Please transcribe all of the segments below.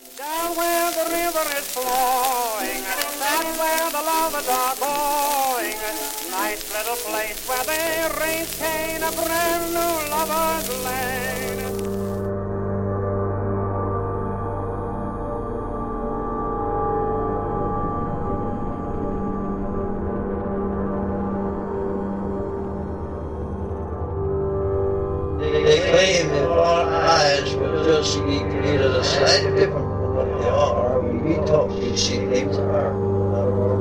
Down where the river is flowing, that's where the lovers are going. Nice little place where they retain a brand new lover's lane. They claim that our eyes will just created a slightly different what they are. We talk, we see things are not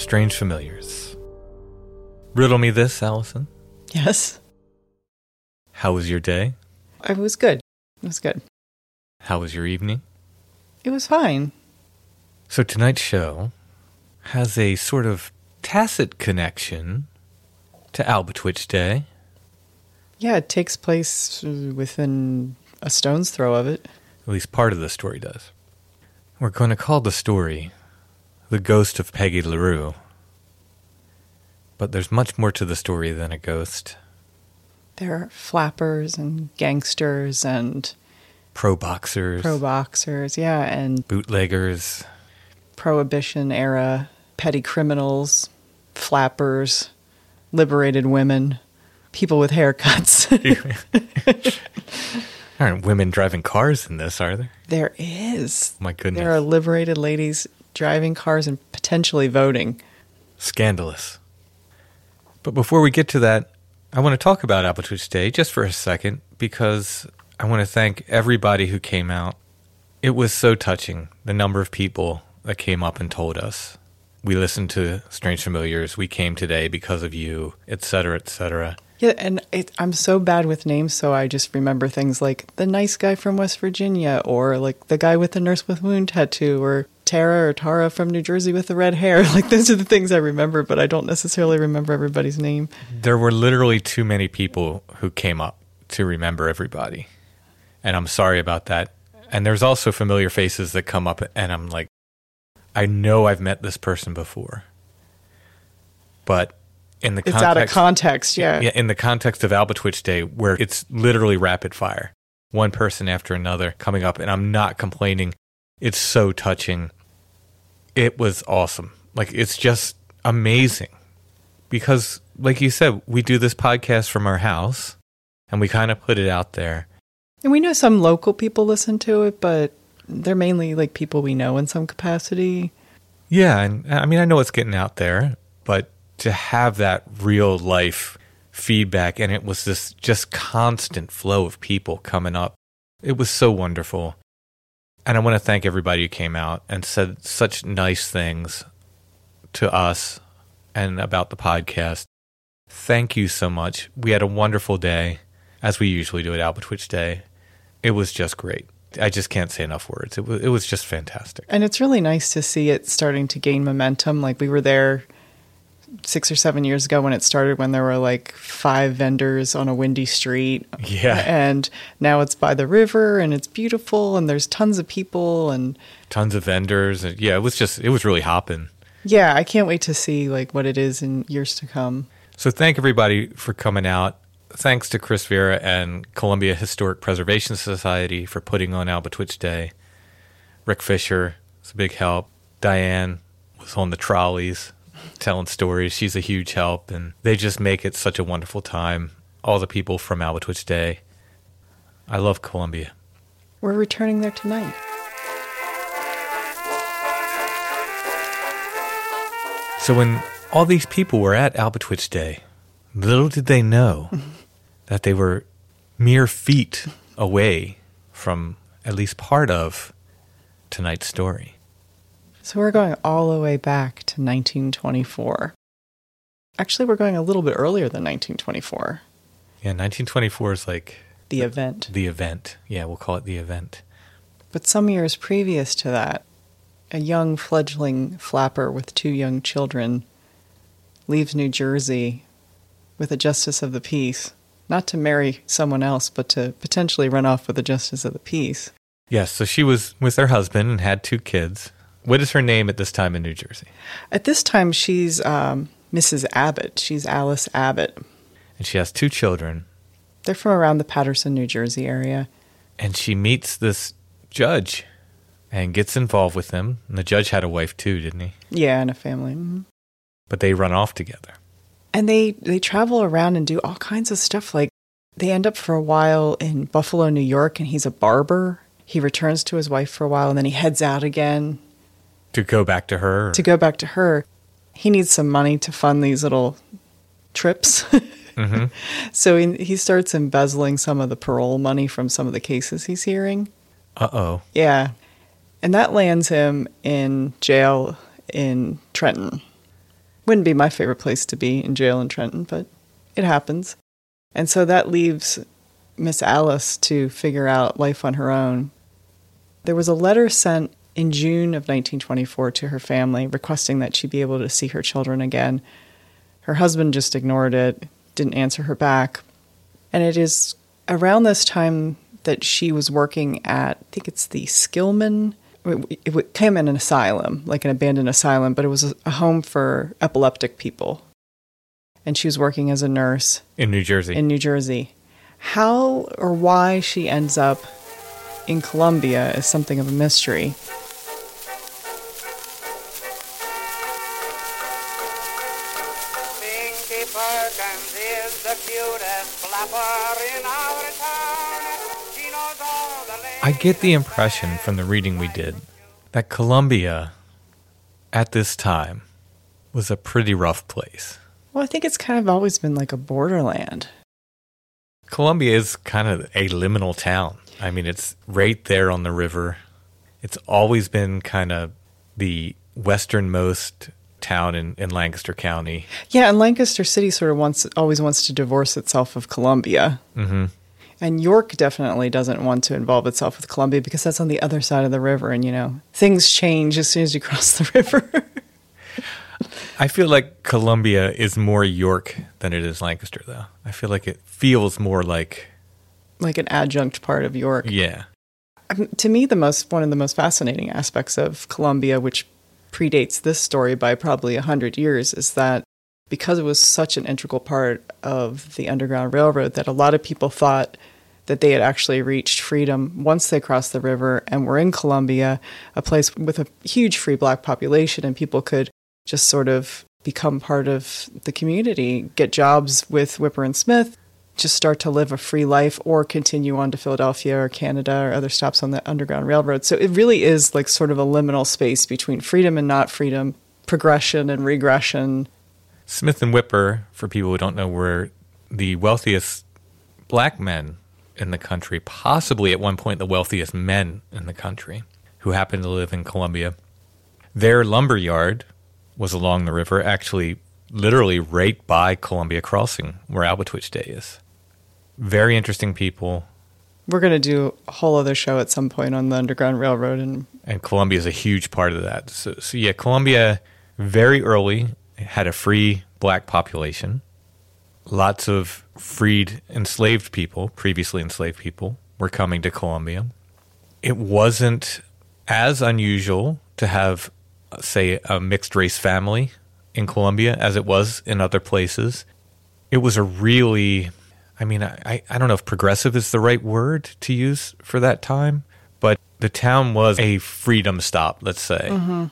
Strange Familiars. Riddle me this, Allison. Yes, How was your day? it was good. It was good. How was your evening? It was fine. So tonight's show has a sort of tacit connection to Albatwitch Day. Yeah, it takes place within a stone's throw of it. At least part of the story does. We're going to call the story The Ghost of Peggy LaRue. But there's much more to the story than a ghost. There are flappers and gangsters and Pro boxers, pro boxers, yeah, and bootleggers, prohibition era petty criminals, flappers, liberated women, people with haircuts. aren't women driving cars in this, are there? there is. My goodness. There are liberated ladies driving cars and potentially voting. Scandalous. But before we get to that, I want to talk about Albatwitch Day just for a second because I want to thank everybody who came out. It was so touching, the number of people that came up and told us. We listened to Strange Familiars, we came today because of you, etc., etc. Yeah, and it, I'm so bad with names, so I just remember things like the nice guy from West Virginia, or like the guy with the nurse with wound tattoo, or Tara or Tara from New Jersey with the red hair. Like those are the things I remember, but I don't necessarily remember everybody's name. There were literally too many people who came up to remember everybody. And I'm sorry about that. And there's also familiar faces that come up, and I'm like, I know I've met this person before. But in the It's context, out of context, yeah. yeah, in the context of Albatwitch Day, where it's literally rapid fire, one person after another coming up, and I'm not complaining. It's so touching. It was awesome. Like it's just amazing because, like you said, we do this podcast from our house, and we kind of put it out there. And we know some local people listen to it, but they're mainly like people we know in some capacity. Yeah, and uh, I mean, I know it's getting out there, but to have that real life feedback, and it was this just constant flow of people coming up. It was so wonderful. And I want to thank everybody who came out and said such nice things to us and about the podcast. Thank you so much. We had a wonderful day, as we usually do at Albatwitch Day. It was just great. I just can't say enough words. It was, it was just fantastic. And it's really nice to see it starting to gain momentum. Like we were there six or seven years ago when it started, when there were like five vendors on a windy street. Yeah. And now it's by the river and it's beautiful and there's tons of people. And Tons of vendors. And yeah, it was just, it was really hopping. yeah, I can't wait to see like what it is in years to come. So thank everybody for coming out. Thanks to Chris Vera and Columbia Historic Preservation Society for putting on Albatwitch Day. Rick Fisher was a big help. Diane was on the trolleys telling stories. She's a huge help, and they just make it such a wonderful time. All the people from Albatwitch Day. I love Columbia. We're returning there tonight. So when all these people were at Albatwitch Day, little did they know that they were mere feet away from at least part of tonight's story. So we're going all the way back to 1924. Actually, we're going a little bit earlier than 1924. Yeah, 1924 is like The event. the event. Yeah, we'll call it the event. But some years previous to that, a young fledgling flapper with two young children leaves New Jersey with a justice of the peace, not to marry someone else, but to potentially run off with a justice of the peace. Yes, so she was with her husband and had two kids. What is her name at this time in New Jersey? At this time, she's um, Mrs. Abbott. She's Alice Abbott. And she has two children. They're from around the Paterson, New Jersey area. And she meets this judge and gets involved with him. And the judge had a wife too, didn't he? Yeah, and a family. Mhm. But they run off together. And they they travel around and do all kinds of stuff. Like they end up for a while in Buffalo, New York, and he's a barber. He returns to his wife for a while, and then he heads out again To go back to her. to go back to her. He needs some money to fund these little trips. hmm so he, he starts embezzling some of the parole money from some of the cases he's hearing. Uh oh. Yeah. And that lands him in jail in Trenton. Wouldn't be my favorite place to be in jail in Trenton, but it happens. And so that leaves Miss Alice to figure out life on her own. There was a letter sent in June of 1924 to her family requesting that she be able to see her children again. Her husband just ignored it, didn't answer her back. And it is around this time that she was working at, I think it's the Skillman. It it came in an asylum, like an abandoned asylum, but it was a, a home for epileptic people. And she was working as a nurse In New Jersey. in New Jersey. How or why she ends up in Columbia is something of a mystery. Pinky Perkins is the cutest flapper in our town. She knows all the I get the impression from the reading we did that Columbia at this time was a pretty rough place. Well, I think it's kind of always been like a borderland. Columbia is kind of a liminal town. I mean, it's right there on the river. It's always been kind of the westernmost town in, in Lancaster County. Yeah, and Lancaster City sort of wants always wants to divorce itself of Columbia. hmm And York definitely doesn't want to involve itself with Columbia because that's on the other side of the river and you know, things change as soon as you cross the river. I feel like Columbia is more York than it is Lancaster, though. I feel like it feels more like, like an adjunct part of York. yeah. Um, to me the most one of the most fascinating aspects of Columbia which predates this story by probably a 100 years is that because it was such an integral part of the underground railroad that a lot of people thought that they had actually reached freedom once they crossed the river and were in Columbia a place with a huge free black population and people could just sort of become part of the community get jobs with Whipper and Smith just start to live a free life or continue on to Philadelphia or Canada or other stops on the Underground Railroad. So it really is like sort of a liminal space between freedom and not freedom, progression and regression. Smith and Whipper, for people who don't know, were the wealthiest black men in the country, possibly at one point the wealthiest men in the country, who happened to live in Columbia. Their lumber yard was along the river, actually, literally right by Columbia Crossing, where Albatwitch Day is. Very interesting people, We're going to do a whole other show at some point on the Underground Railroad. And and Columbia is a huge part of that. So, so yeah, Columbia very early had a free black population. Lots of freed enslaved people, previously enslaved people, were coming to Columbia. It wasn't as unusual to have, say, a mixed race family in Columbia as it was in other places. It was a really, I mean, I, I don't know if progressive is the right word to use for that time, but the town was a freedom stop, let's say, mm-hmm.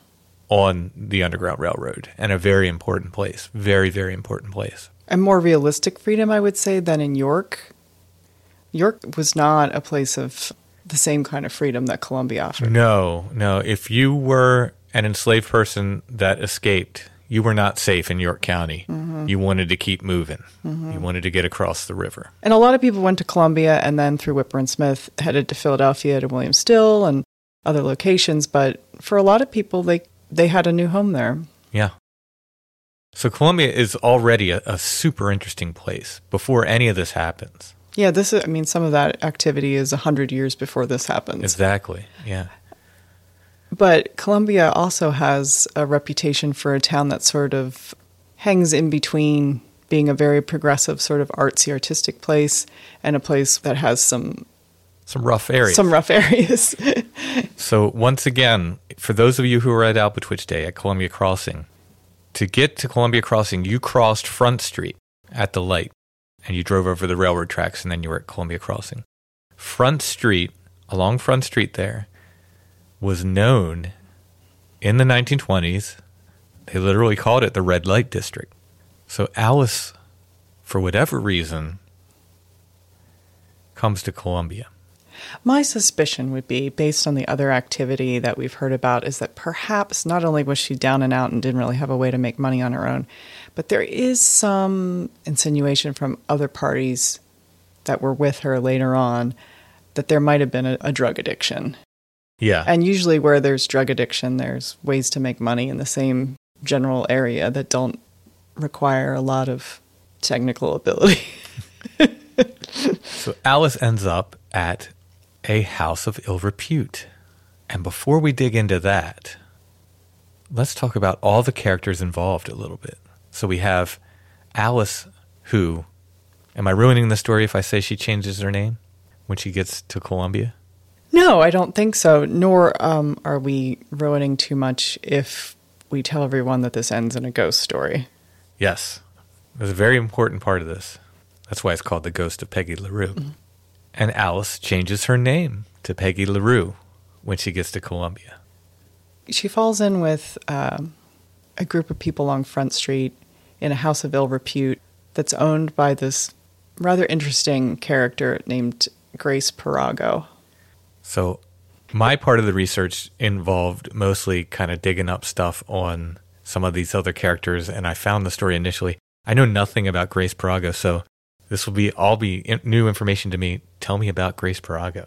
on the Underground Railroad and a very important place. Very, very important place. A more realistic freedom, I would say, than in York. York was not a place of the same kind of freedom that Columbia offered. No, no. If you were an enslaved person that escaped, you were not safe in York County. Mm-hmm. You wanted to keep moving. Mm-hmm. You wanted to get across the river. And a lot of people went to Columbia and then through Whipper and Smith headed to Philadelphia to William Still and other locations. But for a lot of people, they they had a new home there. Yeah. So Columbia is already a, a super interesting place before any of this happens. Yeah, this is. I mean, some of that activity is a hundred years before this happens. Exactly. Yeah. But Columbia also has a reputation for a town that sort of hangs in between being a very progressive, sort of artsy, artistic place and a place that has some Some rough areas. some rough areas. So once again, for those of you who were at Albatwitch Day at Columbia Crossing, to get to Columbia Crossing, you crossed Front Street at the light and you drove over the railroad tracks and then you were at Columbia Crossing. Front Street, along Front Street there, was known in the 1920s. They literally called it the Red Light District. So Alice, for whatever reason, comes to Columbia. My suspicion would be, based on the other activity that we've heard about, is that perhaps not only was she down and out and didn't really have a way to make money on her own, but there is some insinuation from other parties that were with her later on that there might have been a, a drug addiction. Yeah. And usually, where there's drug addiction, there's ways to make money in the same general area that don't require a lot of technical ability. So Alice ends up at a house of ill repute. And before we dig into that, let's talk about all the characters involved a little bit. So we have Alice, who, am I ruining the story if I say she changes her name when she gets to Columbia? No, I don't think so. Nor um, are we ruining too much if we tell everyone that this ends in a ghost story. Yes. There's a very important part of this. That's why it's called The Ghost of Peggy LaRue. And Alice changes her name to Peggy LaRue when she gets to Columbia. She falls in with um, a group of people along Front Street in a house of ill repute that's owned by this rather interesting character named Grace Parago. So, my part of the research involved mostly kind of digging up stuff on some of these other characters, and I found the story initially. I know nothing about Grace Parago, so this will be all be in- new information to me. Tell me about Grace Parago.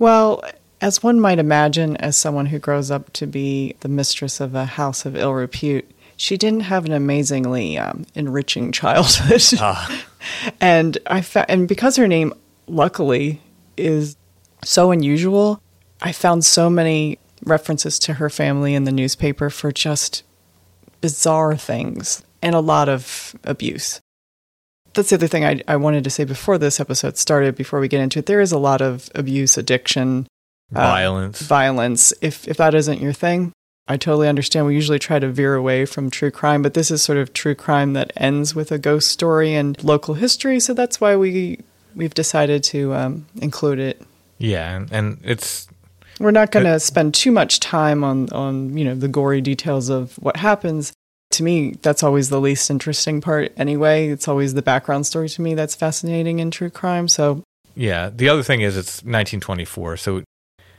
Well, as one might imagine, as someone who grows up to be the mistress of a house of ill repute, she didn't have an amazingly um, enriching childhood. and I fa- and because her name, luckily, is so unusual, I found so many references to her family in the newspaper for just bizarre things and a lot of abuse. That's the other thing I, I wanted to say before this episode started, before we get into it. There is a lot of abuse, addiction, uh, Violence. violence. If if that isn't your thing, I totally understand. We usually try to veer away from true crime, but this is sort of true crime that ends with a ghost story and local history. So that's why we we've decided to um, include it. Yeah, and, and it's We're not going to spend too much time on on you know the gory details of what happens. To me, that's always the least interesting part. Anyway, it's always the background story to me that's fascinating in true crime. So yeah. The other thing is it's 1924, so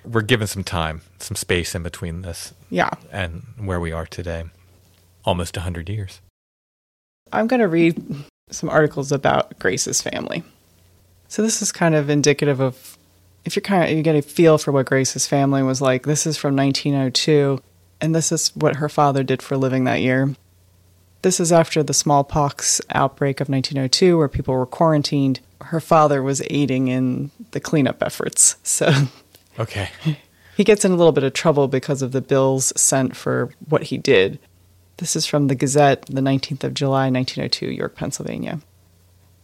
we're given some time, some space in between this yeah, and where we are today. Almost 100 years. I'm going to read some articles about Grace's family. So this is kind of indicative of if you're kind of you get a feel for what Grace's family was like. This is from 1902, and this is what her father did for a living that year. This is after the smallpox outbreak of 1902, where people were quarantined. Her father was aiding in the cleanup efforts. So Okay. he gets in a little bit of trouble because of the bills sent for what he did. This is from the Gazette, the 19th of July, 1902, York, Pennsylvania.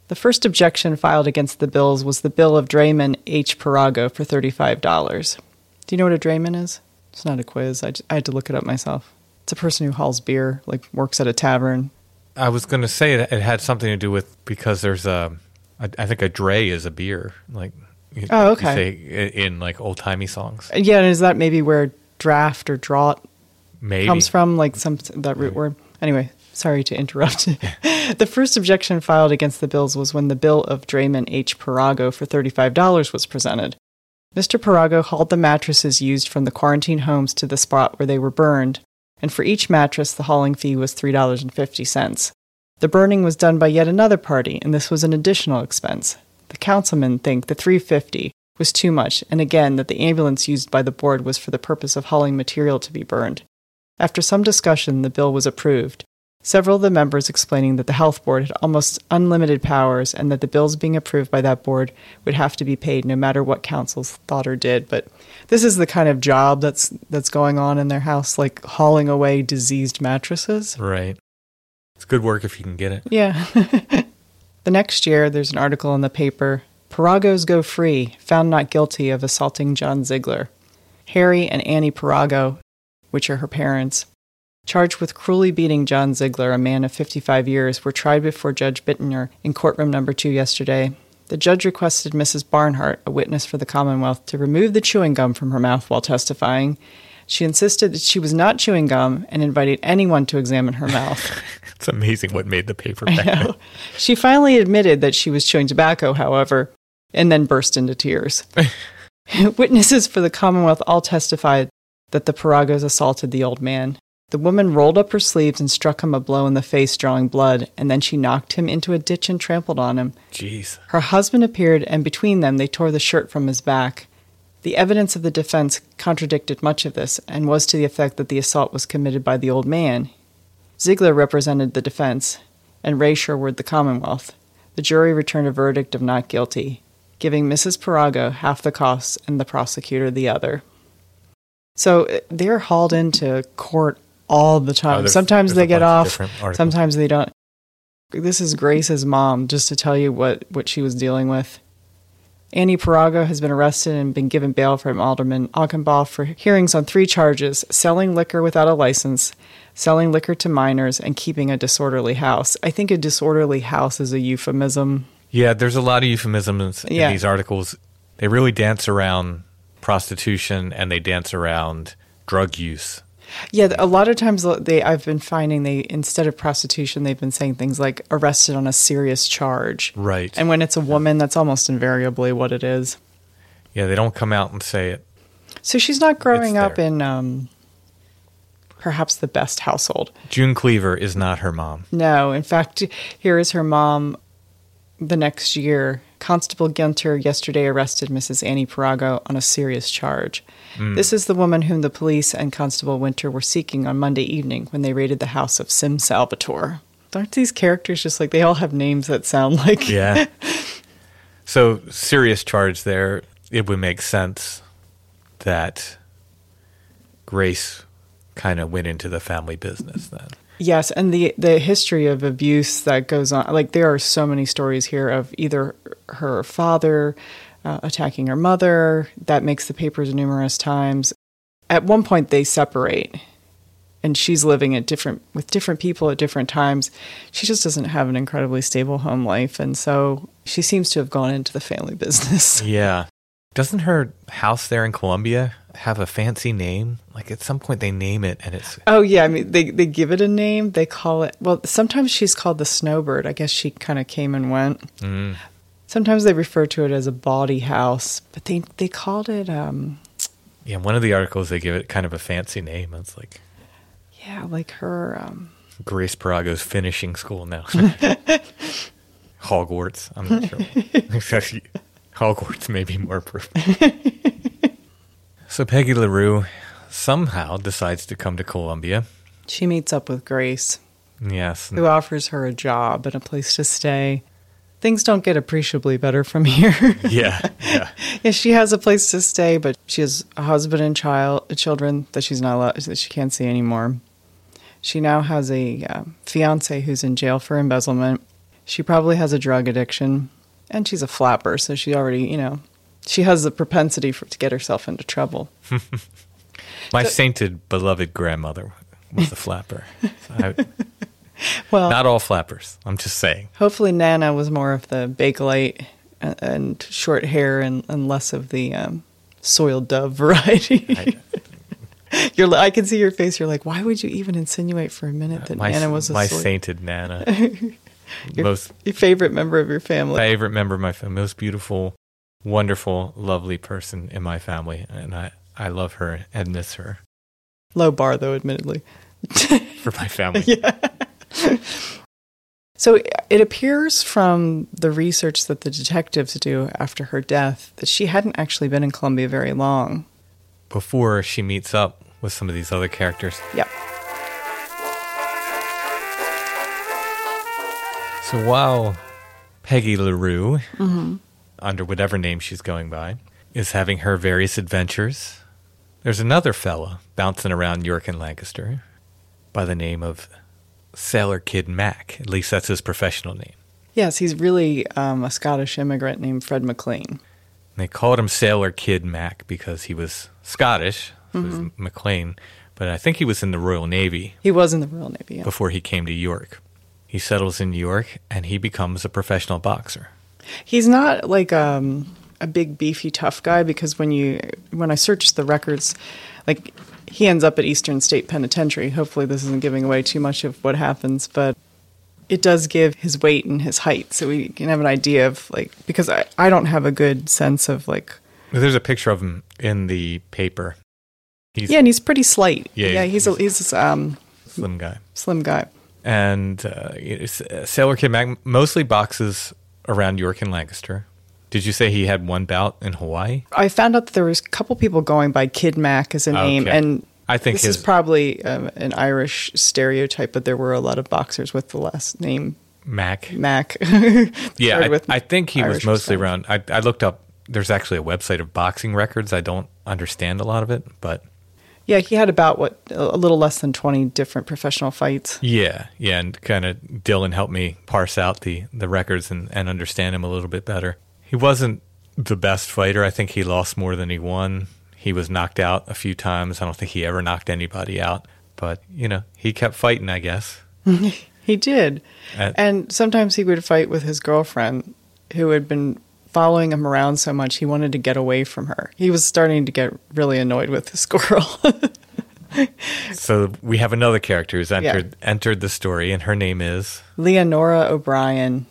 The first objection filed against the bills was the bill of Drayman H. Parago for $35. Do you know what a Drayman is? It's not a quiz. I had to look it up myself. It's a person who hauls beer, like works at a tavern. I was going to say it, it had something to do with because there's a, I I think a dray is a beer, like you- Oh, okay. in like old timey songs. Uh, yeah, and is that maybe where draft or draught Maybe comes from, like some that root word. Anyway, sorry to interrupt. the first objection filed against the bills was when the bill of Drayman H. Parago for $35 was presented. Mr. Parago hauled the mattresses used from the quarantine homes to the spot where they were burned, and for each mattress the hauling fee was $3.50. The burning was done by yet another party, and this was an additional expense. The councilmen think the 350 was too much, and again that the ambulance used by the board was for the purpose of hauling material to be burned. After some discussion, the bill was approved. Several of the members explaining that the health board had almost unlimited powers and that the bills being approved by that board would have to be paid no matter what councils thought or did. But this is the kind of job that's that's going on in their house, like hauling away diseased mattresses. right. It's good work if you can get it. Yeah. the next year, there's an article in the paper Paragos go free, found not guilty of assaulting John Ziegler. Harry and Annie Parago, which are her parents, charged with cruelly beating John Ziegler, a man of 55 years, were tried before Judge Bittner in courtroom number two yesterday. The judge requested Mrs. Barnhart, a witness for the Commonwealth, to remove the chewing gum from her mouth while testifying. She insisted that she was not chewing gum and invited anyone to examine her mouth. It's amazing what made the paper back. She finally admitted that she was chewing tobacco, however, and then burst into tears. Witnesses for the Commonwealth all testified that the Paragos assaulted the old man. The woman rolled up her sleeves and struck him a blow in the face, drawing blood, and then she knocked him into a ditch and trampled on him. Jeez. Her husband appeared, and between them they tore the shirt from his back. The evidence of the defense contradicted much of this and was to the effect that the assault was committed by the old man. Ziegler represented the defense, and Ray Sherwood the Commonwealth. The jury returned a verdict of not guilty, giving Mrs. Parago half the costs and the prosecutor the other. So they're hauled into court all the time. Oh, sometimes they get bunch of off, sometimes they don't. This is Grace's mom, just to tell you what, what she was dealing with. Annie Parago has been arrested and been given bail from Alderman Augenbaugh for hearings on three charges selling liquor without a license, selling liquor to minors, and keeping a disorderly house. I think a disorderly house is a euphemism. Yeah, there's a lot of euphemisms in Yeah. these articles. They really dance around prostitution and they dance around drug use. Yeah, a lot of times they I've been finding they instead of prostitution they've been saying things like arrested on a serious charge. Right. And when it's a woman, that's almost invariably what it is. yeah, they don't come out and say it. So she's not growing up in um, perhaps the best household. June Cleaver is not her mom. No, in fact, here is her mom the next year. Constable Gunter yesterday arrested Mrs. Annie Parago on a serious charge. Hmm. This is the woman whom the police and Constable Winter were seeking on Monday evening when they raided the house of Sim Salvatore. Aren't these characters just like they all have names that sound like Yeah. so, serious charge there. It would make sense that Grace kind of went into the family business then. Yes, and the the history of abuse that goes on, like there are so many stories here of either her father uh, attacking her mother. That makes the papers numerous times. At one point, they separate, and she's living at different with different people at different times. She just doesn't have an incredibly stable home life, and so she seems to have gone into the family business. Yeah. Doesn't her house there in Columbia have a fancy name? Like at some point they name it and it's Oh yeah, I mean they they give it a name. They call it well. Sometimes she's called the Snowbird. I guess she kind of came and went. mm, Sometimes they refer to it as a bawdy house, but they they called it um yeah, one of the articles they give it kind of a fancy name. It's like yeah, like her um Grace Parago's finishing school now. Hogwarts. I'm not sure. Hogwarts may be more appropriate. So Peggy LaRue somehow decides to come to Columbia. she meets up with Grace, Yes. who offers her a job and a place to stay. Things don't get appreciably better from here. Yeah. Yeah. yeah, she has a place to stay, but she has a husband and child children that she's not allowed that she can't see anymore. She now has a um, fiance who's in jail for embezzlement. She probably has a drug addiction, and she's a flapper, so she already, you know, she has the propensity for to get herself into trouble. My sainted beloved grandmother was a flapper. I, Well, not all flappers. I'm just saying. hopefully Nana was more of the bakelite and, and short hair and, and less of the um, soiled dove variety. I- You're, I can see your face. You're like, why would you even insinuate for a minute that my Nana was a my sainted Nana, your, most your favorite member of your family? favorite member of my family, most beautiful, wonderful, lovely person in my family, and I I love her and miss her Low bar, though, admittedly. for my family. yeah. So it appears from the research that the detectives do after her death that she hadn't actually been in Columbia very long. Before she meets up with some of these other characters. Yep. So while Peggy LaRue, mm-hmm. Under whatever name she's going by, is having her various adventures, there's another fella bouncing around York and Lancaster by the name of Sailor Kid Mac. At least that's his professional name. Yes, he's really um, a Scottish immigrant named Fred McLean. They called him Sailor Kid Mac because he was Scottish, so he was McLean, but I think he was in the Royal Navy He was in the Royal Navy. yeah. before he came to York. He settles in New York and he becomes a professional boxer. He's not like um, a big beefy tough guy because when you when I searched the records, like he ends up at Eastern State Penitentiary. Hopefully, this isn't giving away too much of what happens, but it does give his weight and his height, so we can have an idea of like because I I don't have a good sense of like There's a picture of him in the paper. He's yeah, and he's pretty slight. Yeah, yeah, he's- he's a, he's um, slim guy. slim guy. And uh, uh, Sailor Kid Mac mostly boxes around York and Lancaster. Did you say he had one bout in Hawaii? I found out that there was a couple people going by Kid Mac as a name, Okay. and I think this is probably um, an Irish stereotype, but there were a lot of boxers with the last name Mac. Mac. Yeah, I, I think he was mostly around. I, I looked up. There's actually a website of boxing records. I don't understand a lot of it, but Yeah, he had about what a little less than twenty different professional fights. yeah, yeah, and kind of Dylan helped me parse out the the records and, and understand him a little bit better. He wasn't the best fighter. I think he lost more than he won. He was knocked out a few times. I don't think he ever knocked anybody out, but you know, he kept fighting. I guess. He did, Uh, and sometimes he would fight with his girlfriend, who had been following him around so much he wanted to get away from her. He was starting to get really annoyed with this girl. So we have another character who's entered entered the story, and her name is Leonora O'Brien.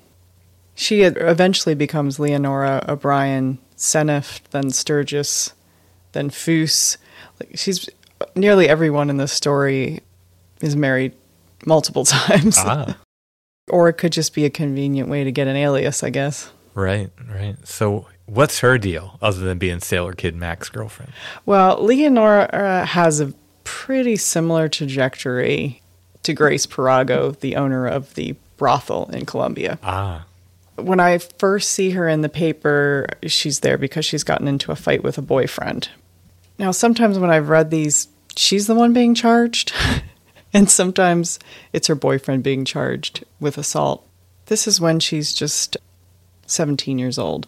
She eventually becomes Leonora O'Brien Seneft, then Sturgis, then Foos. Like she's nearly everyone in this story is married multiple times. ah. Or it could just be a convenient way to get an alias, I guess. Right, right. So, what's her deal other than being Sailor Kid Mac's girlfriend? Well, Leonora uh, has a pretty similar trajectory to Grace Parago, the owner of the brothel in Columbia. Ah, when I first see her in the paper, she's there because she's gotten into a fight with a boyfriend. Now, sometimes when I've read these, she's the one being charged, and sometimes it's her boyfriend being charged with assault. This is when she's just 17 years old.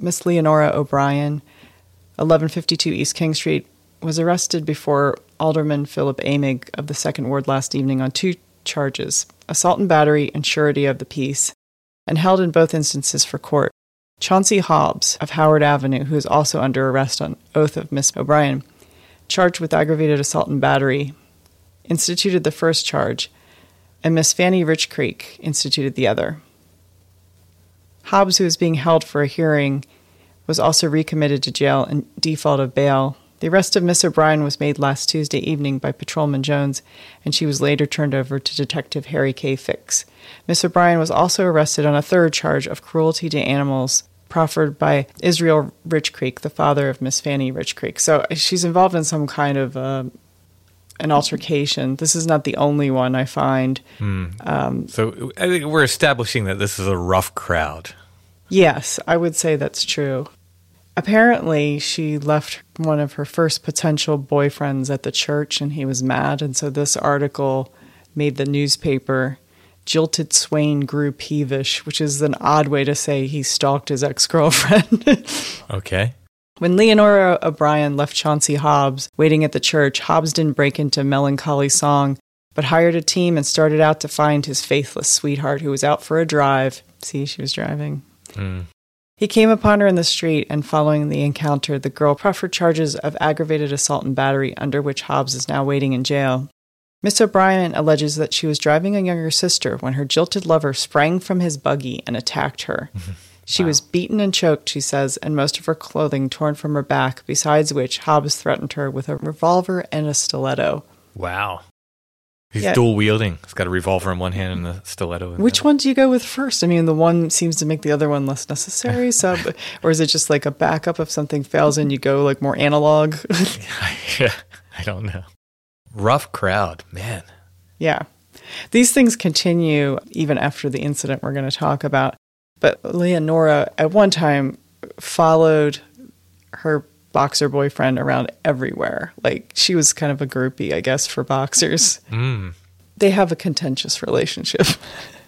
Miss Leonora O'Brien, 1152 East King Street, was arrested before Alderman Philip Amig of the Second Ward last evening on two charges assault and battery and surety of the peace, and held in both instances for court. Chauncey Hobbs of Howard Avenue, who is also under arrest on oath of Miss O'Brien, charged with aggravated assault and battery, instituted the first charge, and Miss Fanny Rich Creek instituted the other. Hobbs, who is being held for a hearing, was also recommitted to jail in default of bail. The arrest of Miss O'Brien was made last Tuesday evening by Patrolman Jones, and she was later turned over to Detective Harry K. Fix. Miss O'Brien was also arrested on a third charge of cruelty to animals proffered by Israel Rich Creek, the father of Miss Fanny Rich Creek. So she's involved in some kind of uh, an altercation. This is not the only one I find. Hmm. so I think we're establishing that this is a rough crowd. Yes, I would say that's true. Apparently, she left one of her first potential boyfriends at the church and he was mad. And so this article made the newspaper. Jilted Swain grew peevish, which is an odd way to say he stalked his ex girlfriend. Okay. When Leonora O'Brien left Chauncey Hobbs waiting at the church, Hobbs didn't break into melancholy song, but hired a team and started out to find his faithless sweetheart who was out for a drive. See, she was driving. Hmm. He came upon her in the street, and following the encounter, the girl proffered charges of aggravated assault and battery, under which Hobbs is now waiting in jail. Miss O'Brien alleges that she was driving a younger sister when her jilted lover sprang from his buggy and attacked her. Mm-hmm. She was beaten and choked, she says, and most of her clothing torn from her back, besides which Hobbs threatened her with a revolver and a stiletto. Wow. He's Yeah. dual wielding. He's got a revolver in one hand and a stiletto in Which the one do you go with first? I mean, the one seems to make the other one less necessary. So, or is it just like a backup if something fails and you go like more analog? yeah, I don't know. Rough crowd, man. yeah. These things continue even after the incident we're going to talk about. But Leonora at one time followed her boxer boyfriend around everywhere. Like she was kind of a groupie, I guess, for boxers. Mm. They have a contentious relationship.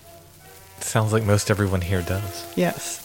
Sounds like most everyone here does. yes.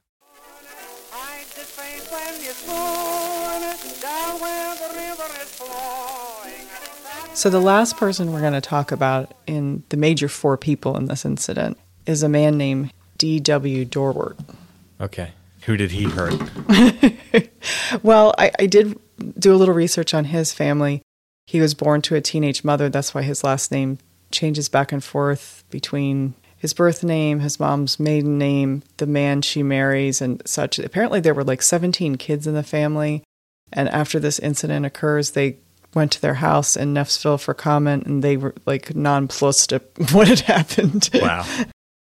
So, the last person we're going to talk about in the major four people in this incident is a man named D.W. Dorwart. Okay. Who did he hurt? Well, I, I did do a little research on his family. He was born to a teenage mother. That's why his last name changes back and forth between his birth name, his mom's maiden name, the man she marries, and such. Apparently, there were like 17 kids in the family. And after this incident occurs, they went to their house in Neffsville for comment, and they were like nonplussed at what had happened. Wow.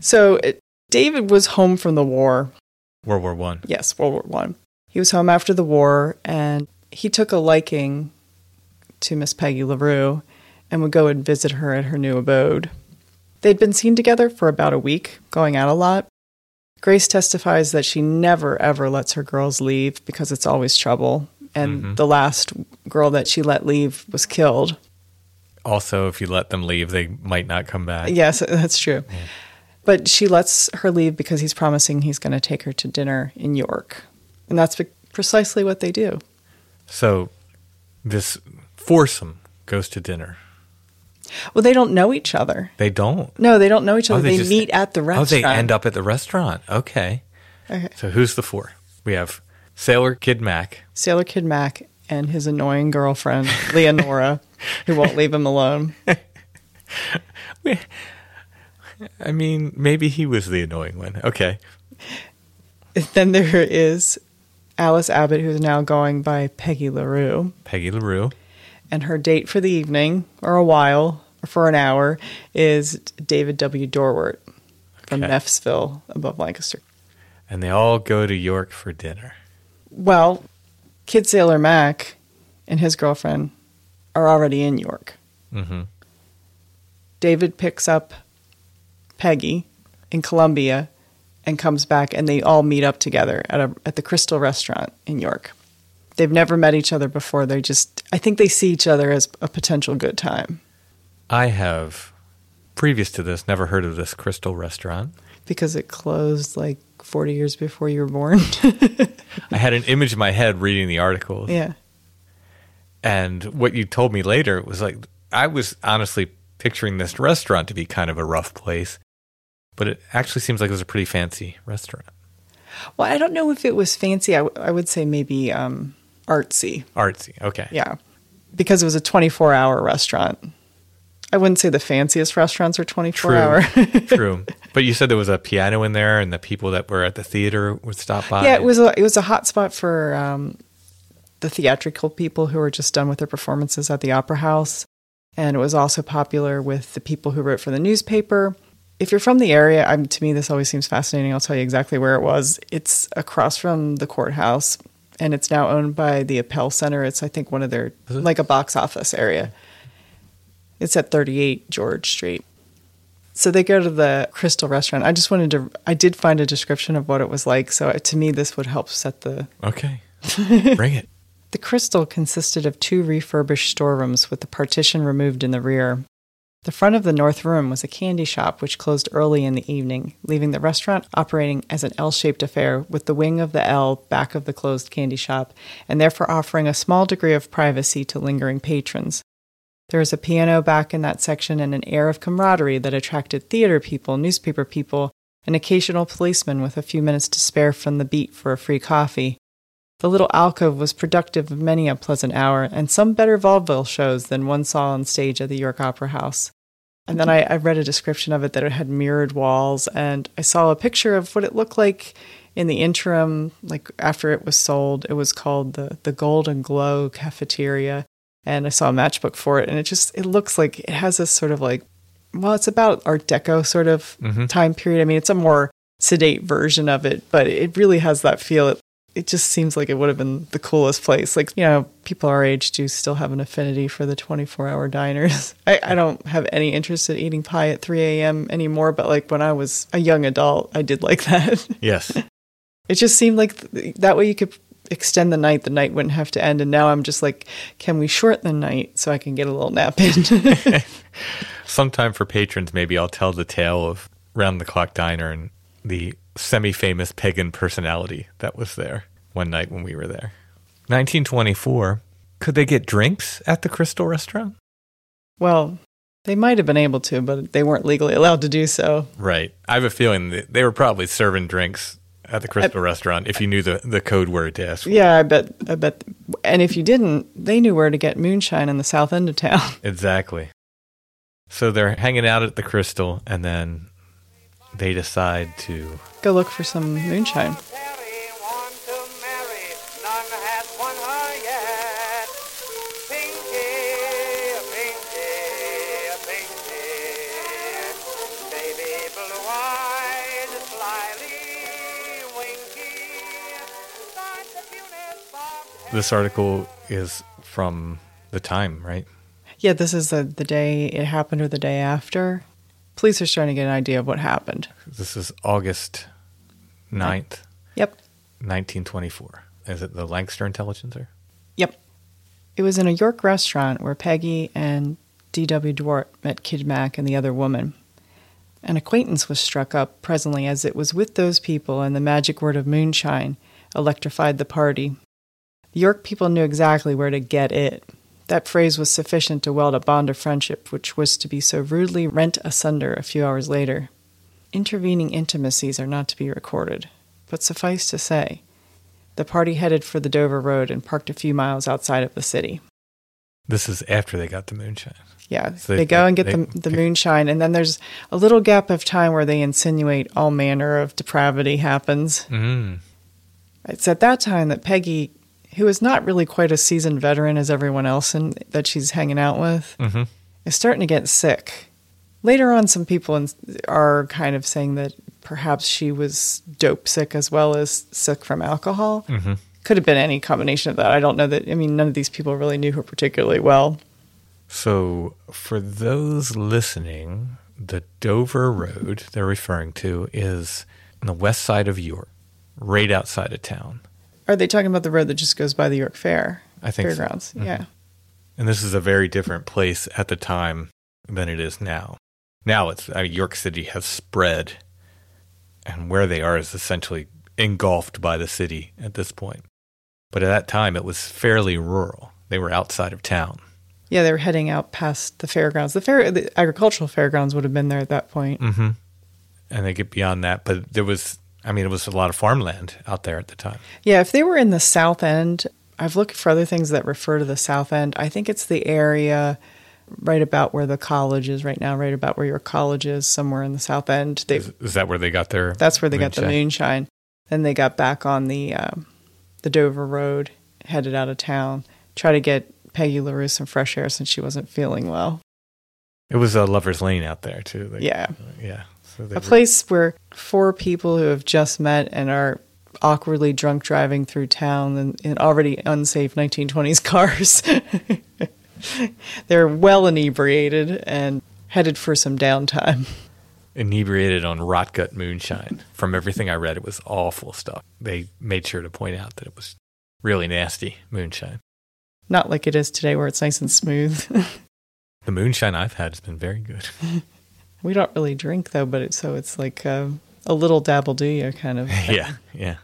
So it, David was home from the war. World War One. Yes, World War One. He was home after the war, and he took a liking to Miss Peggy LaRue and would go and visit her at her new abode. They'd been seen together for about a week, going out a lot. Grace testifies that she never ever lets her girls leave because it's always trouble. And mm-hmm. the last girl that she let leave was killed. Also, if you let them leave, they might not come back. Yes, that's true. But she lets her leave because he's promising he's going to take her to dinner in York. And that's precisely what they do. So this foursome goes to dinner. Well, they don't know each other. They don't. No, they don't know each Oh, other. they just- meet at the restaurant. Oh, they end up at the restaurant. Okay. Okay. So who's the four? We have Sailor Kid Mac. Sailor Kid Mac and his annoying girlfriend, Leonora, who won't leave him alone. I mean, maybe he was the annoying one. Okay. then there is Alice Abbott, who's now going by Peggy LaRue, Peggy LaRue. and her date for the evening, or a while, or for an hour is David W. Dorwart from Okay. Neffsville above Lancaster. And they all go to York for dinner. Well, Kid Sailor Mac and his girlfriend are already in York. hmm David picks up Peggy in Columbia and comes back, and they all meet up together at a at the Crystal Restaurant in York. They've never met each other before. They just, I think they see each other as a potential good time I have, previous to this, never heard of this Crystal restaurant. because it closed like 40 years before you were born. I had an image in my head reading the articles. yeah. And what you told me later was like, I was honestly picturing this restaurant to be kind of a rough place, but it actually seems like it was a pretty fancy restaurant. Well, I don't know if it was fancy. I, w- I would say maybe um, artsy. Artsy. Okay. Yeah. Because it was a 24 hour restaurant. I wouldn't say the fanciest restaurants are 24 True. hour. True. But you said there was a piano in there and the people that were at the theater would stop by. yeah, it was a, it was a hot spot for um, the theatrical people who were just done with their performances at the Opera House. And it was also popular with the people who wrote for the newspaper. If you're from the area, I'm, to me, this always seems fascinating. I'll tell you exactly where it was. It's across from the courthouse, and it's now owned by the Appell Center. It's, I think, one of their, like a box office area. It's at 38 George Street. So they go to the Crystal restaurant. I just wanted to, I did find a description of what it was like. So to me, this would help set the. Okay. Bring it. The Crystal consisted of two refurbished storerooms with the partition removed in the rear. The front of the north room was a candy shop which closed early in the evening, leaving the restaurant operating as an L shaped affair with the wing of the L back of the closed candy shop, and therefore offering a small degree of privacy to lingering patrons. There was a piano back in that section and an air of camaraderie that attracted theater people, newspaper people, an occasional policeman with a few minutes to spare from the beat for a free coffee. The little alcove was productive of many a pleasant hour, and some better vaudeville shows than one saw on stage at the York Opera House. And then I, I read a description of it that it had mirrored walls, and I saw a picture of what it looked like in the interim, like after it was sold. It was called the the Golden Glow Cafeteria, and I saw a matchbook for it, and it just it looks like it has this sort of like, well, it's about Art Deco sort of Mhm. time period. I mean, it's a more sedate version of it, but it really has that feel. It, it just seems like it would have been the coolest place. Like, you know, people our age do still have an affinity for the 24 hour diners. I, I don't have any interest in eating pie at 3 a.m. anymore, but like when I was a young adult, I did like that. Yes. It just seemed like th- that way you could extend the night. The night wouldn't have to end. And now I'm just like, can we shorten the night so I can get a little nap in? Sometime for patrons, maybe I'll tell the tale of Round the Clock Diner and the semi famous pagan personality that was there one night when we were there. 1924. Could they get drinks at the Crystal restaurant? well, they might have been able to, but they weren't legally allowed to do so. Right. I have a feeling that they were probably serving drinks at the Crystal restaurant if you knew the, the code word to ask for. Yeah, I bet. I bet. And if you didn't, they knew where to get moonshine in the south end of town. Exactly. So they're hanging out at the Crystal and then they decide to. Go look for some moonshine. This article is from the time, right? Yeah, this is the the day it happened or the day after. Police are starting to get an idea of what happened. This is August 9th, Yep. 1924. Is it the Lancaster Intelligencer? Yep. It was in a York restaurant where Peggy and D.W. Dwart met Kid Mack and the other woman. An acquaintance was struck up presently as it was with those people and the magic word of moonshine electrified the party. The York people knew exactly where to get it. That phrase was sufficient to weld a bond of friendship which was to be so rudely rent asunder a few hours later. Intervening intimacies are not to be recorded, but suffice to say, the party headed for the Dover Road and parked a few miles outside of the city. This is after they got the moonshine. Yeah, So they, they- go and get they the, the moonshine, and then there's a little gap of time where they insinuate all manner of depravity happens. Mm. It's at that time that Peggy, who is not really quite a seasoned veteran as everyone else in, that she's hanging out with, hmm is starting to get sick. Later on, some people in, are kind of saying that perhaps she was dope sick as well as sick from alcohol. Mm-hmm. Could have been any combination of that. I don't know that. I mean, none of these people really knew her particularly well. So, for those listening, the Dover Road they're referring to is on the west side of York, right outside of town. Are they talking about the road that just goes by the York Fair? I think so. Fairgrounds. Yeah. And this is a very different place at the time than it is now. Now it's uh, York City has spread, and where they are is essentially engulfed by the city at this point. But at that time, it was fairly rural. They were outside of town. Yeah, they were heading out past the fairgrounds. The fair, the agricultural fairgrounds would have been there at that point. Mm-hmm. And they get beyond that, but there was, I mean, it was a lot of farmland out there at the time. Yeah, if they were in the south end, I've looked for other things that refer to the south end. I think it's the area right about where the college is right now, right about where your college is, somewhere in the south end. They, Is, is that where they got their? that's where they got the moonshine? moonshine. Then they got back on the um, the Dover Road, headed out of town, try to get Peggy LaRue some fresh air since she wasn't feeling well. It was a lovers lane out there too. They- Yeah. yeah. So A were- place where four people who have just met and are awkwardly drunk driving through town in, in already unsafe 1920s cars. They're well inebriated and headed for some downtime. inebriated on rot gut moonshine. From everything I read, it was awful stuff. They made sure to point out that it was really nasty moonshine. Not like it is today where it's nice and smooth. The moonshine I've had has been very good. we don't really drink though, but it's so it's like um, a little dabble do you kind of. yeah, yeah.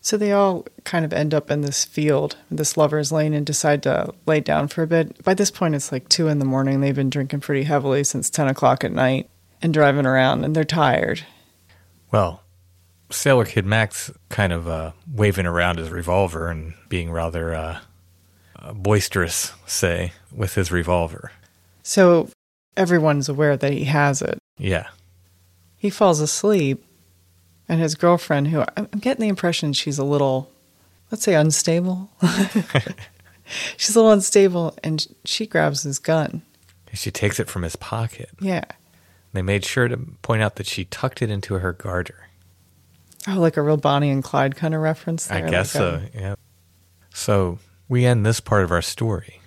So they all kind of end up in this field, this lover's lane, and decide to lay down for a bit. By this point, it's like two in the morning. They've been drinking pretty heavily since 10 o'clock at night and driving around, and they're tired. Well, Sailor Kid Max kind of uh, waving around his revolver and being rather uh, boisterous, say, with his revolver. So everyone's aware that he has it. Yeah. He falls asleep, and his girlfriend, who I'm getting the impression she's a little, let's say, unstable. she's a little unstable, and she grabs his gun. She takes it from his pocket. Yeah. They made sure to point out that she tucked it into her garter. Oh, like a real Bonnie and Clyde kind of reference there. I guess like, so, um, yeah. So we end this part of our story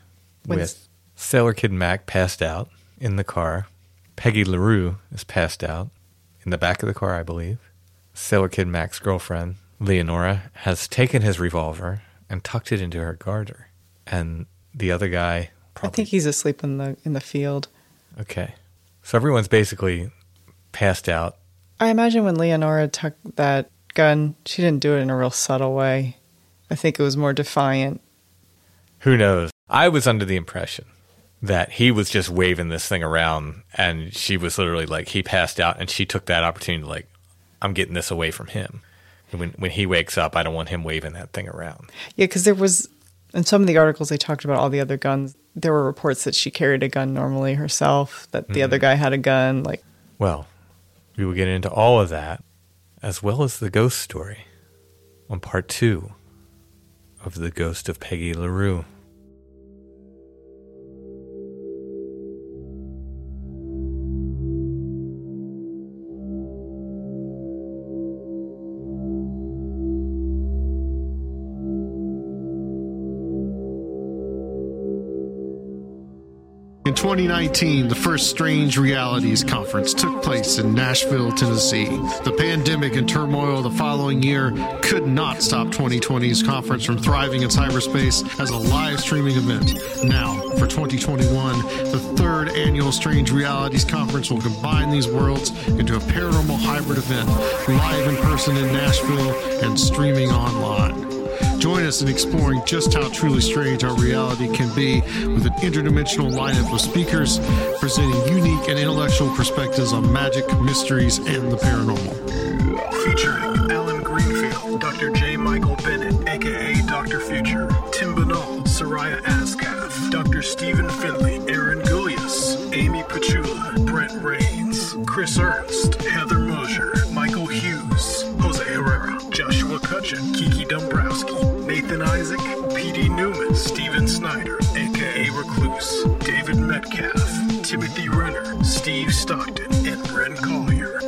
with Sailor Kid Mac passed out in the car. Peggy LaRue is passed out in the back of the car, I believe. Sailor Kid Mac's girlfriend, Leonora, has taken his revolver and tucked it into her garter. And the other guy, I think he's asleep in the in the field. okay. So everyone's basically passed out. I imagine when Leonora took that gun, she didn't do it in a real subtle way. I think it was more defiant. Who knows? I was under the impression that he was just waving this thing around and she was literally like he passed out and she took that opportunity to like I'm getting this away from him. And when when he wakes up, I don't want him waving that thing around. Yeah, because there was in some of the articles they talked about all the other guns. There were reports that she carried a gun normally herself, that the other mm-hmm. guy had a gun. Like, Well, we will get into all of that as well as the ghost story on part 2 of The Ghost of Peggy LaRue. 2019, the first Strange Realities Conference took place in Nashville, Tennessee. The pandemic and turmoil of the following year could not stop 2020's conference from thriving in cyberspace as a live streaming event. Now, for 2021, the third annual Strange Realities Conference will combine these worlds into a paranormal hybrid event, live in person in Nashville and streaming online. Join us in exploring just how truly strange our reality can be with an interdimensional lineup of speakers presenting unique and intellectual perspectives on magic, mysteries, and the paranormal. Featuring Allen Greenfield, Dr. J. Michael Bennett, aka Dr. Future, Tim Binnall, Soraya Ascaf, Dr. Stephen Finley, Aaron Gulyas, Amy Pachula, Brent Raynes, Chris Ernst, Heather Mosier, Michael Hughes, Jose Herrera, Joshua Cutchin, Kiki Dombrowski, Isaac, P.D. Newman, Steven Snyder, a.k.a. Recluse, David Metcalfe, Timothy Renner, Steve Stockton, and Ren Collier.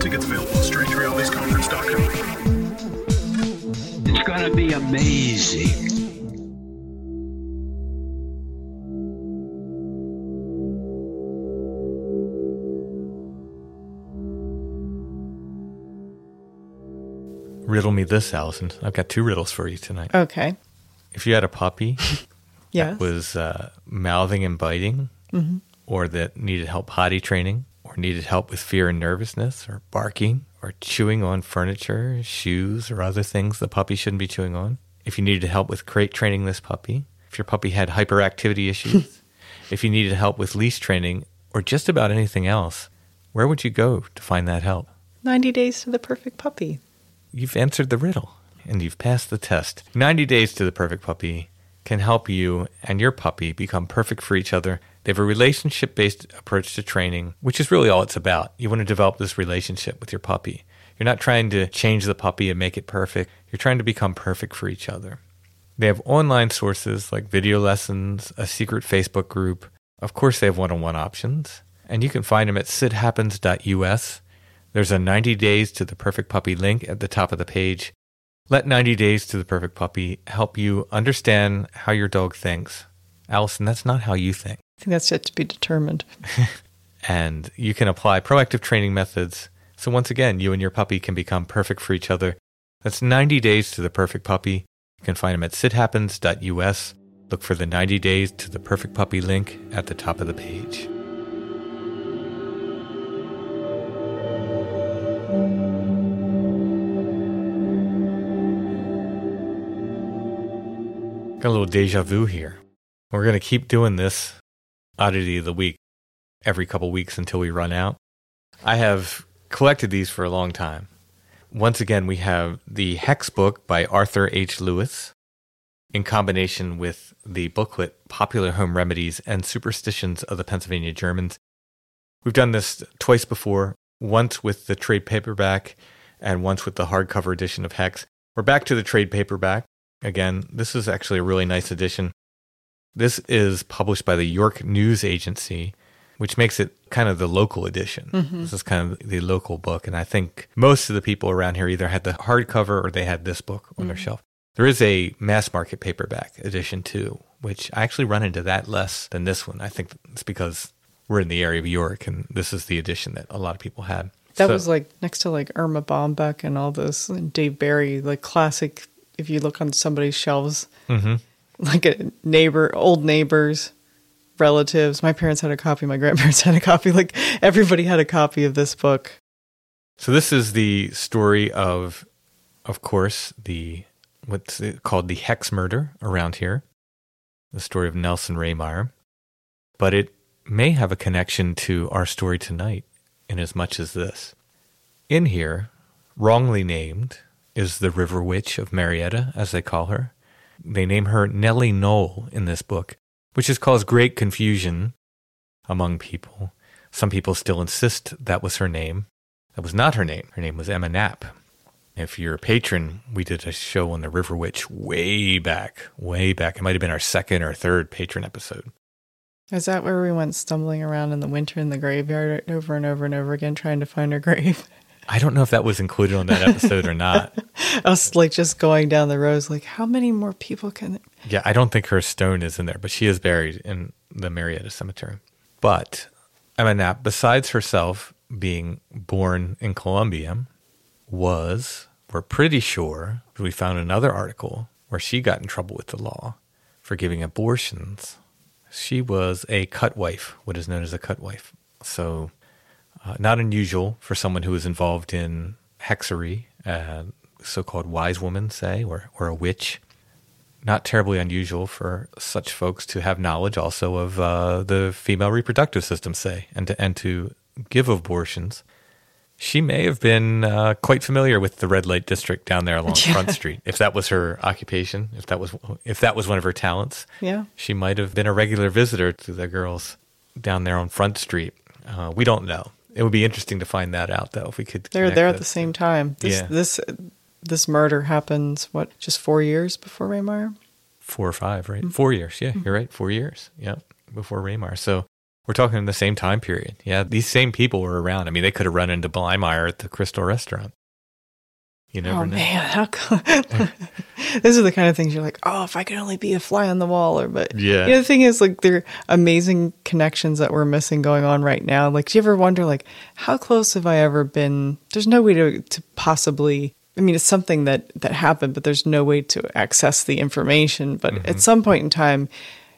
Tickets available at StrangeRealitiesConference.com. It's going to be amazing. Riddle me this, Allison. I've got two riddles for you tonight. Okay. If you had a puppy Yes. that was uh, mouthing and biting, Mhm. or that needed help potty training, or needed help with fear and nervousness, or barking, or chewing on furniture, shoes, or other things the puppy shouldn't be chewing on, if you needed help with crate training this puppy, if your puppy had hyperactivity issues, if you needed help with leash training, or just about anything else, where would you go to find that help? 90 days to the perfect puppy. You've answered the riddle and you've passed the test. 90 Days to the Perfect Puppy can help you and your puppy become perfect for each other. They have a relationship based approach to training, which is really all it's about. You want to develop this relationship with your puppy. You're not trying to change the puppy and make it perfect, you're trying to become perfect for each other. They have online sources like video lessons, a secret Facebook group. Of course, they have one on one options, and you can find them at sithappens.us. There's a 90 Days to the Perfect Puppy link at the top of the page. Let 90 Days to the Perfect Puppy help you understand how your dog thinks. Allison, that's not how you think. I think that's yet to be determined. And you can apply proactive training methods. So, once again, you and your puppy can become perfect for each other. That's 90 Days to the Perfect Puppy. You can find them at sithappens.us. Look for the 90 Days to the Perfect Puppy link at the top of the page. Got a little deja vu here. We're going to keep doing this oddity of the week every couple weeks until we run out. I have collected these for a long time. Once again, we have the Hex book by Arthur H. Lewis in combination with the booklet Popular Home Remedies and Superstitions of the Pennsylvania Germans. We've done this twice before, once with the trade paperback and once with the hardcover edition of Hex. We're back to the trade paperback. Again, this is actually a really nice edition. This is published by the York News Agency, which makes it kind of the local edition. Mhm. This is kind of the local book. And I think most of the people around here either had the hardcover or they had this book on their Mhm. shelf. There is a mass market paperback edition too, which I actually run into that less than this one. I think it's because we're in the area of York and this is the edition that a lot of people had. That So- was like next to like Erma Bombeck and all those and Dave Barry, like classic. If you look on somebody's shelves, Mhm. like a neighbor, old neighbors, relatives. My parents had a copy. My grandparents had a copy. Like everybody had a copy of this book. So this is the story of, of course, the what's it called the hex murder around here, the story of Nelson Rehmeyer, but it may have a connection to our story tonight, in as much as this. In here, wrongly named, is the River Witch of Marietta, as they call her. They name her Nellie Knoll in this book, which has caused great confusion among people. Some people still insist that was her name. That was not her name. Her name was Emma Knapp. If you're a patron, we did a show on the River Witch way back, way back. It might have been our second or third patron episode. Is that where we went stumbling around in the winter in the graveyard over and over and over again trying to find her grave? I don't know if that was included on that episode or not. Us like just going down the roads, like how many more people can? Yeah, I don't think her stone is in there, but she is buried in the Marietta Cemetery. But Emma Knapp, besides herself being born in Columbia, was, we're pretty sure, we found another article where she got in trouble with the law for giving abortions. She was a cut wife, what is known as a cut wife. So, uh, not unusual for someone who is involved in hexery, uh, so called wise woman, say, or, or a witch not terribly unusual for such folks to have knowledge also of uh, the female reproductive system, say, and to, and to give abortions. She may have been uh, quite familiar with the red light district down there along Yeah. Front Street. If that was her occupation, if that was if that was one of her talents, Yeah. she might have been a regular visitor to the girls down there on Front Street. Uh, we don't know. It would be interesting to find that out, though, if we could. They're there at the same time. This Yeah. this this murder happens what just four years before Rehmeyer. four or five, Mm-hmm. right? Four years. Yeah, you're right. Four years. Yeah, before Raymar. So we're talking in the same time period. Yeah, these same people were around. I mean, they could have run into Blymire at the Crystal Restaurant. You never oh know. man, how co- those are the kind of things you're like, oh, if I could only be a fly on the wall, or but Yeah. You know, the thing is, like, there are amazing connections that we're missing going on right now. Like, do you ever wonder, like, how close have I ever been? There's no way to to possibly. I mean, it's something that that happened, but there's no way to access the information. But Mm-hmm. at some point in time,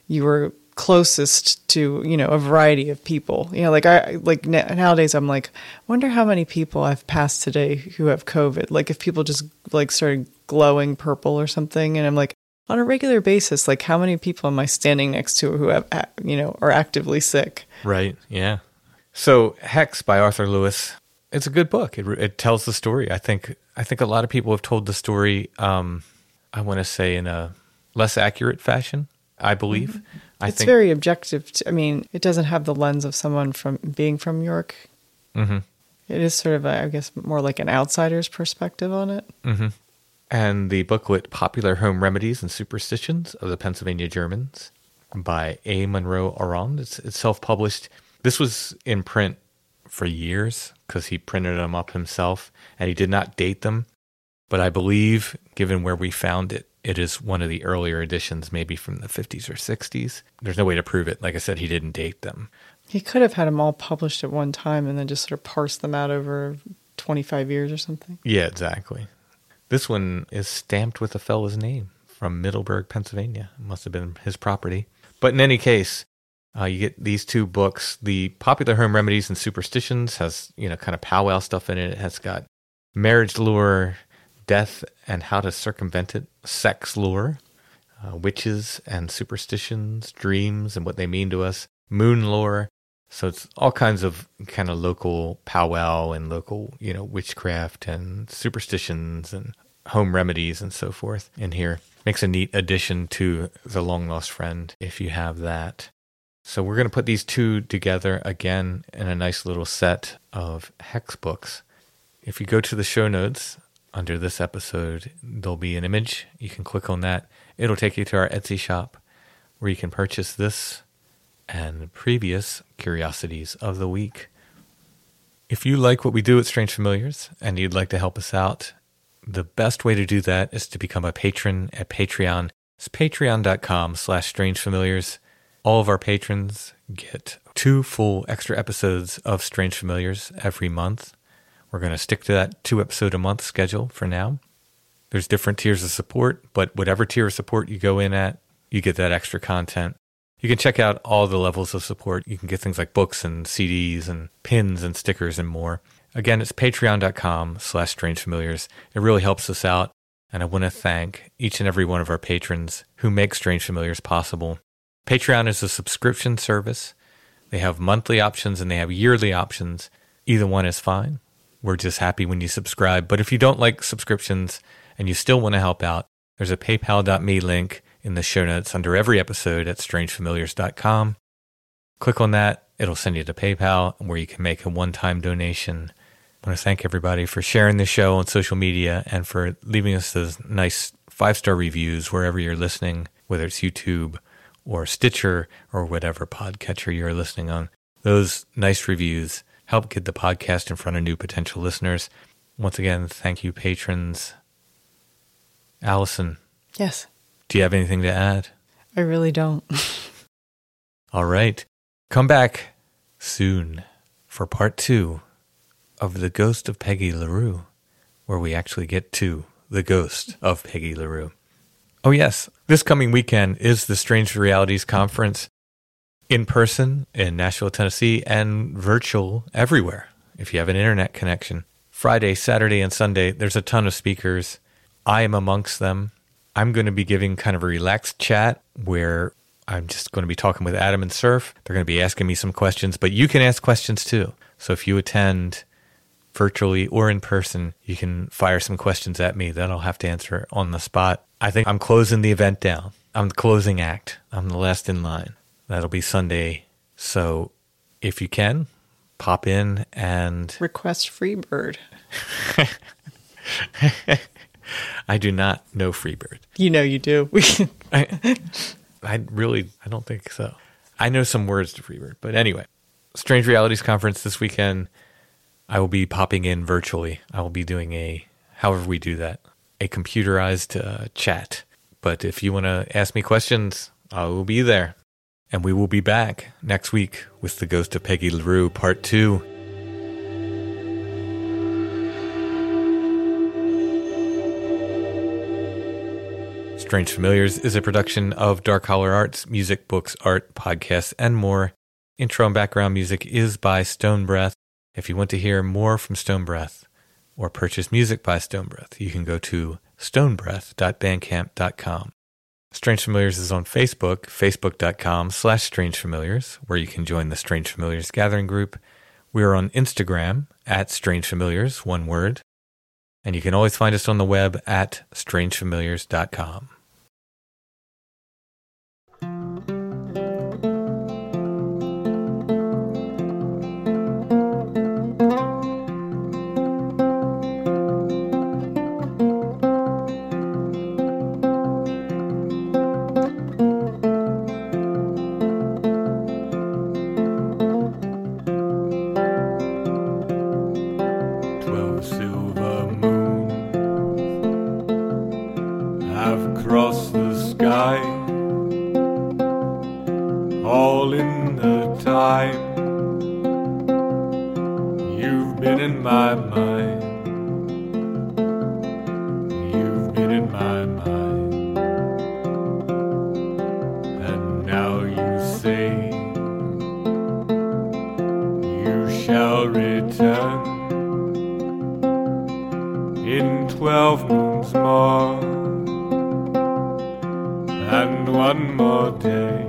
you were closest to you know a variety of people you know like i like nowadays i'm like wonder how many people i've passed today who have covid like if people just like started glowing purple or something and i'm like on a regular basis like how many people am i standing next to who have you know are actively sick Right. Yeah. So Hex by Arthur Lewis. It's a good book. It, it tells the story. I think. I think a lot of people have told the story. Um, I want to say in a less accurate fashion. I believe. I it's think. very objective to, i mean it doesn't have the lens of someone from being from york Mhm. it is sort of a, i guess more like an outsider's perspective on it Mhm. And the booklet "Popular Home Remedies and Superstitions of the Pennsylvania Germans" by A. Monroe Aurand. It's, it's self-published. This was in print for years because he printed them up himself, and he did not date them. But I believe, given where we found it, it is one of the earlier editions, maybe from the 50s or 60s. There's no way to prove it. Like I said, he didn't date them. He could have had them all published at one time and then just sort of parsed them out over 25 years or something. Yeah, exactly. This one is stamped with a fellow's name from Middleburg, Pennsylvania. It must have been his property. But in any case, uh, you get these two books. The Popular Home Remedies and Superstitions has, you know, kind of powwow stuff in it. It has got marriage lure, death and how to circumvent it, sex lore, uh, witches and superstitions, dreams and what they mean to us, moon lore. So it's all kinds of kind of local powwow and local, you know, witchcraft and superstitions and home remedies and so forth in here. Makes a neat addition to the long lost friend if you have that. So we're going to put these two together again in a nice little set of hex books. If you go to the show notes under this episode, there'll be an image. You can click on that. It'll take you to our Etsy shop where you can purchase this and previous curiosities of the week. If you like what we do at Strange Familiars and you'd like to help us out, the best way to do that is to become a patron at Patreon. It's patreon.com slash strangefamiliars. All of our patrons get two full extra episodes of Strange Familiars every month. We're going to stick to that two episode a month schedule for now. There's different tiers of support, but whatever tier of support you go in at, you get that extra content. You can check out all the levels of support. You can get things like books and CDs and pins and stickers and more. Again, it's patreon.com slash strange familiars. It really helps us out. And I want to thank each and every one of our patrons who make Strange Familiars possible. Patreon is a subscription service. They have monthly options and they have yearly options. Either one is fine. We're just happy when you subscribe. But if you don't like subscriptions and you still want to help out, there's a paypal.me link in the show notes under every episode at strangefamiliars.com. Click on that. It'll send you to PayPal where you can make a one time donation. I want to thank everybody for sharing the show on social media and for leaving us those nice five star reviews wherever you're listening, whether it's YouTube or Stitcher or whatever podcatcher you're listening on. Those nice reviews help get the podcast in front of new potential listeners. Once again, thank you, patrons. Allison, Yes, do you have anything to add? I really don't. All right. Come back soon for part two of The Ghost of Peggy LaRue, where we actually get to the ghost of Peggy LaRue. Oh, yes. This coming weekend is the Strange Realities Conference in person in Nashville, Tennessee, and virtual everywhere if you have an internet connection. Friday, Saturday, and Sunday, there's a ton of speakers. I am amongst them. I'm going to be giving kind of a relaxed chat where I'm just going to be talking with Adam and Surf. They're going to be asking me some questions, but you can ask questions too. So if you attend virtually or in person, you can fire some questions at me that I'll have to answer on the spot. I think I'm closing the event down. I'm the closing act. I'm the last in line. That'll be Sunday. So if you can, pop in and Request Freebird. I do not know Freebird. You know you do. I, I really, I don't think so. I know some words to Freebird, but anyway, Strange Realities Conference this weekend. I will be popping in virtually. I will be doing a however we do that, a computerized uh, chat. But if you want to ask me questions, I will be there. And we will be back next week with The Ghost of Peggy LaRue Part 2. Strange Familiars is a production of Dark Holler Arts, music, books, art, podcasts, and more. Intro and background music is by Stone Breath. If you want to hear more from Stone Breath or purchase music by Stone Breath, you can go to stonebreath.bandcamp.com. Strange Familiars is on Facebook, facebook.com slash Strange Familiars, where you can join the Strange Familiars gathering group. We are on Instagram at Strange Familiars, one word. And you can always find us on the web at strangefamiliars.com. shall return in twelve moons more, and one more day,